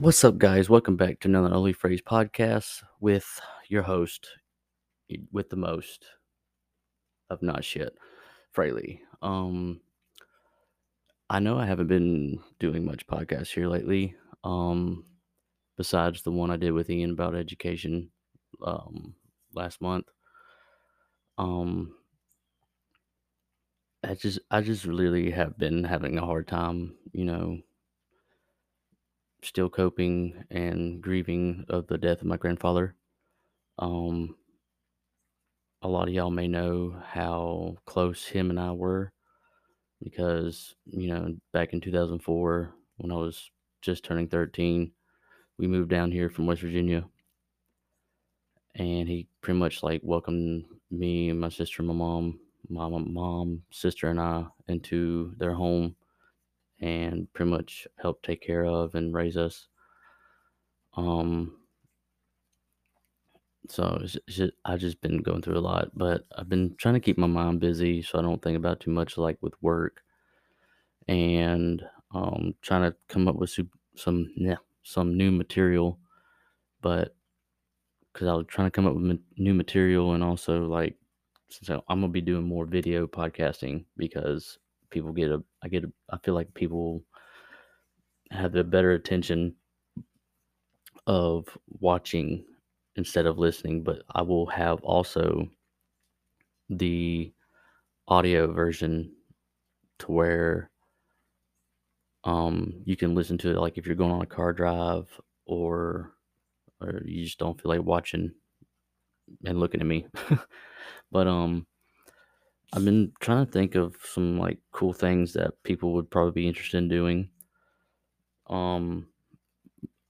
What's up, guys? Welcome back to another Only Phrase podcast with your host, with the most of not shit, Fraley. Um, I know I haven't been doing much podcasts here lately. Um, besides the one I did with Ian about education, um, last month. Um, I just, I just really have been having a hard time, you know, still coping and grieving of the death of my grandfather. Um, a lot of y'all may know how close him and I were because, you know, back in 2004, when I was just turning 13, we moved down here from West Virginia. And he pretty much like welcomed me and my sister my mom, my mom, sister, and I into their home and pretty much helped take care of and raise us. Um, so it's just, I've just been going through a lot, but I've been trying to keep my mind busy so I don't think about too much like with work and um, trying to come up with some yeah, some new material. But because I was trying to come up with new material and also like since I'm gonna be doing more video podcasting because people get a I get a, I feel like people have the better attention of watching instead of listening, but I will have also the audio version to where um you can listen to it like if you're going on a car drive or or you just don't feel like watching and looking at me. but um I've been trying to think of some like cool things that people would probably be interested in doing. Um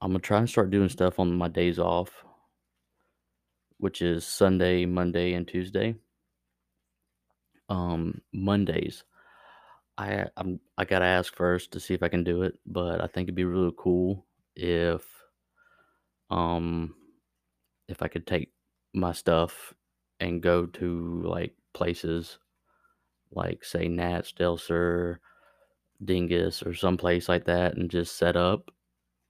I'm gonna try and start doing stuff on my days off, which is Sunday, Monday, and Tuesday. Um Mondays. I I'm I gotta ask first to see if I can do it, but I think it'd be really cool if um if I could take my stuff and go to like places like say Nats, Del Sur, Dingus, or someplace like that and just set up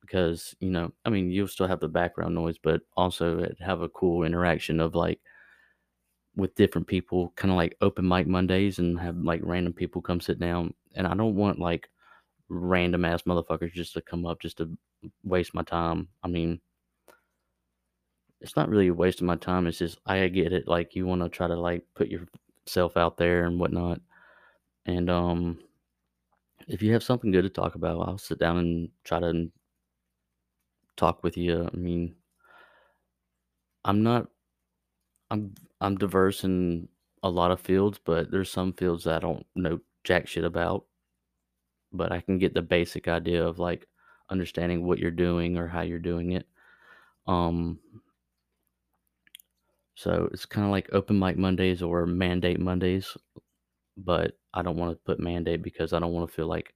because you know I mean you'll still have the background noise, but also have a cool interaction of like with different people, kind of like open mic Mondays and have like random people come sit down. And I don't want like random ass motherfuckers just to come up just to waste my time. I mean, it's not really a waste of my time. It's just I get it. Like you want to try to like put yourself out there and whatnot. And um, if you have something good to talk about, I'll sit down and try to talk with you. I mean, I'm not. I'm I'm diverse in a lot of fields, but there's some fields that I don't know jack shit about. But I can get the basic idea of like understanding what you're doing or how you're doing it. Um, so it's kind of like open mic Mondays or mandate Mondays, but I don't want to put mandate because I don't want to feel like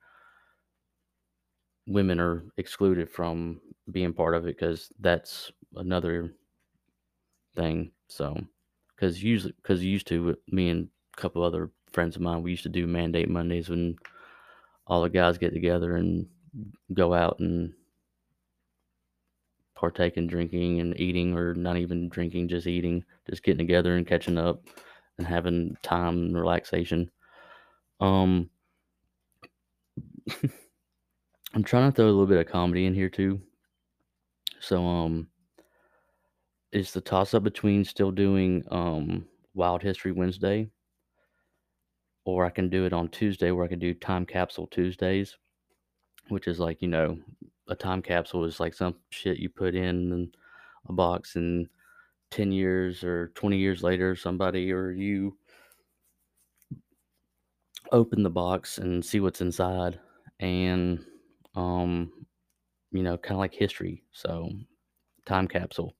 women are excluded from being part of it because that's another thing. So, because usually, because used to me and a couple other friends of mine, we used to do mandate Mondays when all the guys get together and go out and partake in drinking and eating, or not even drinking, just eating, just getting together and catching up and having time and relaxation. Um, I'm trying to throw a little bit of comedy in here too. So, um, it's the toss up between still doing um Wild History Wednesday, or I can do it on Tuesday where I can do Time Capsule Tuesdays, which is like, you know, a time capsule is like some shit you put in a box and 10 years or 20 years later somebody or you open the box and see what's inside and um you know kind of like history so time capsule.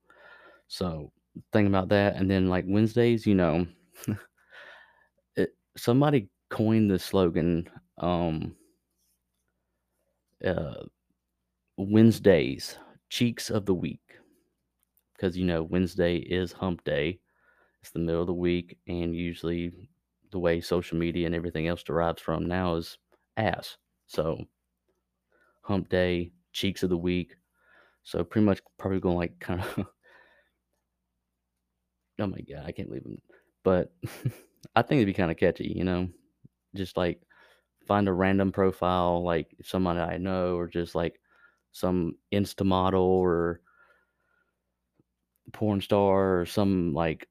So think about that and then like wednesdays you know it, somebody coined the slogan um uh Wednesdays, cheeks of the week. Because, you know, Wednesday is hump day. It's the middle of the week. And usually the way social media and everything else derives from now is ass. So, hump day, cheeks of the week. So pretty much probably going like kind of. oh my god, I can't believe him. But I think it'd be kind of catchy, you know, just like find a random profile, like somebody I know, or just like some Insta model or porn star or some like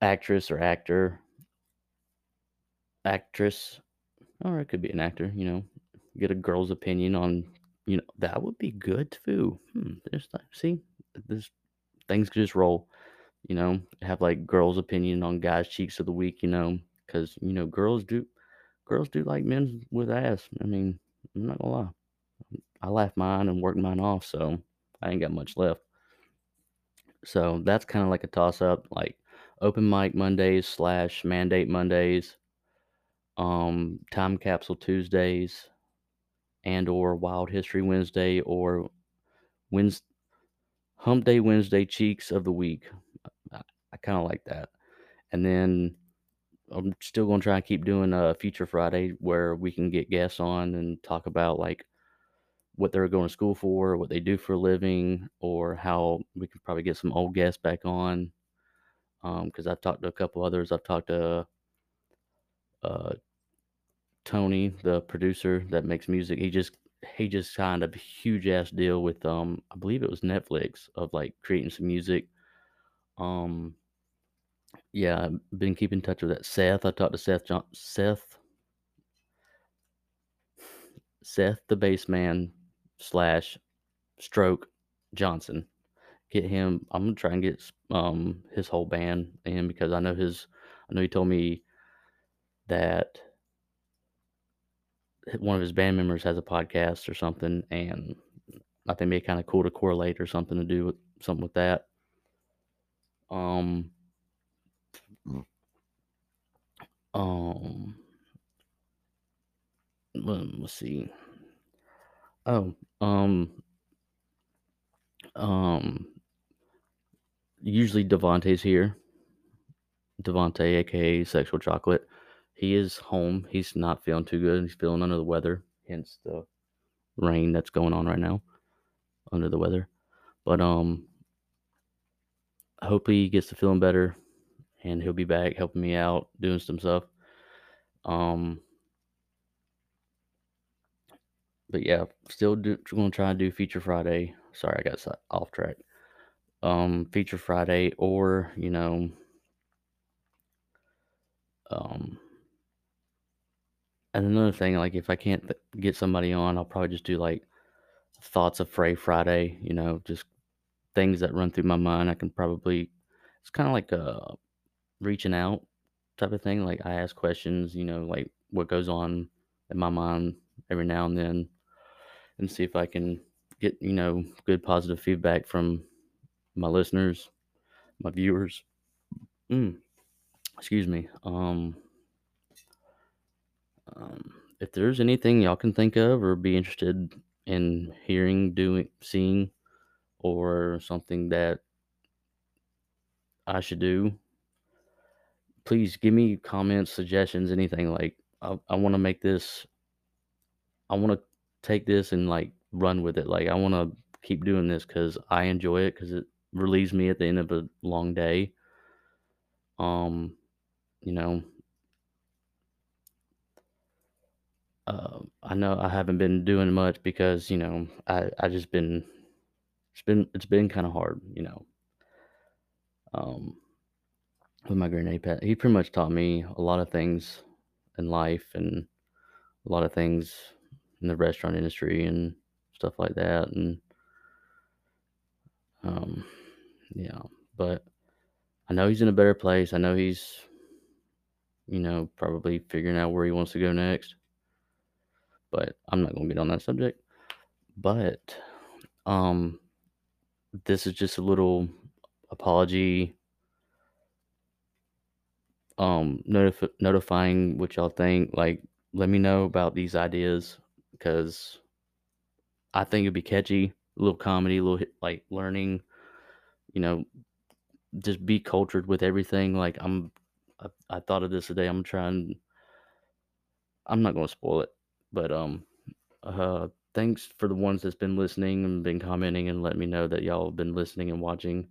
actress or actor, actress, or it could be an actor, you know, get a girl's opinion on, you know, that would be good too. Hmm, there's. See, this things could just roll, you know, have like girls' opinion on guys' cheeks of the week, you know, because you know girls do, girls do like men with ass. I mean, I'm not gonna lie, I laughed mine and worked mine off, so I ain't got much left. So that's kind of like a toss up, like open mic Mondays slash mandate Mondays, um, time capsule Tuesdays, and or Wild History Wednesday or Wednesday, Hump Day Wednesday cheeks of the week. I, I kind of like that. And then I'm still gonna try and keep doing a Future Friday where we can get guests on and talk about like what they're going to school for, what they do for a living, or how we can probably get some old guests back on. Because I've talked to a couple others. I've talked to uh, Tony, the producer that makes music. He just he just signed a huge ass deal with um I believe it was Netflix of like creating some music. Um yeah, I've been keeping in touch with that. Seth, I talked to Seth John Seth Seth the bassman slash stroke Johnson. Get him I'm gonna try and get um his whole band in because I know his I know he told me that one of his band members has a podcast or something and I think it'd be kind of cool to correlate or something to do with something with that. Um, um, let's see. Oh, um, um, usually Devontae's here. Devontae, aka Sexual Chocolate. He is home. He's not feeling too good. He's feeling under the weather, hence the rain that's going on right now. Under the weather. But um hopefully he gets to feeling better and he'll be back helping me out, doing some stuff. Um but yeah, still do, gonna try and do feature Friday. Sorry, I got off track. Um, feature Friday, or you know, um, and another thing, like if I can't th- get somebody on, I'll probably just do like thoughts of Frey Friday. You know, just things that run through my mind. I can probably. It's kind of like a reaching out type of thing. Like I ask questions. You know, like what goes on in my mind every now and then and see if I can get, you know, good positive feedback from my listeners, my viewers. Mm, excuse me. Um, um, if there's anything y'all can think of or be interested in hearing, doing, seeing, or something that I should do, please give me comments, suggestions, anything. Like, I, I want to make this, I want to take this and like run with it. Like I want to keep doing this because I enjoy it because it relieves me at the end of a long day. Um, you know, uh, I know I haven't been doing much because you know I I just been it's been it's been kind of hard, you know. Um, with my grenade pet, he pretty much taught me a lot of things in life and a lot of things in the restaurant industry and stuff like that. And um, yeah, but I know he's in a better place. I know he's, you know, probably figuring out where he wants to go next. But I'm not going to get on that subject. But um, this is just a little apology um notif- notifying what y'all think like let me know about these ideas because I think it'd be catchy, a little comedy, a little like learning, you know, just be cultured with everything. Like I'm, I, I thought of this today. I'm trying. I'm not going to spoil it, but um, uh, thanks for the ones that's been listening and been commenting and letting me know that y'all have been listening and watching.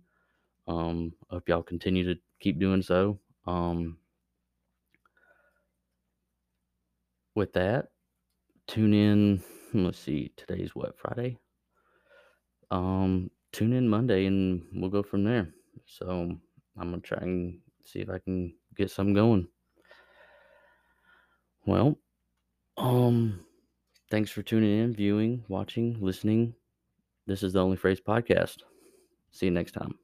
Um, hope y'all continue to keep doing so. Um, with that, tune in. Let's see, today's what Friday. Um, tune in Monday and we'll go from there. So I'm gonna try and see if I can get some going. Well, um, thanks for tuning in, viewing, watching, listening. This is the Only Phrase Podcast. See you next time.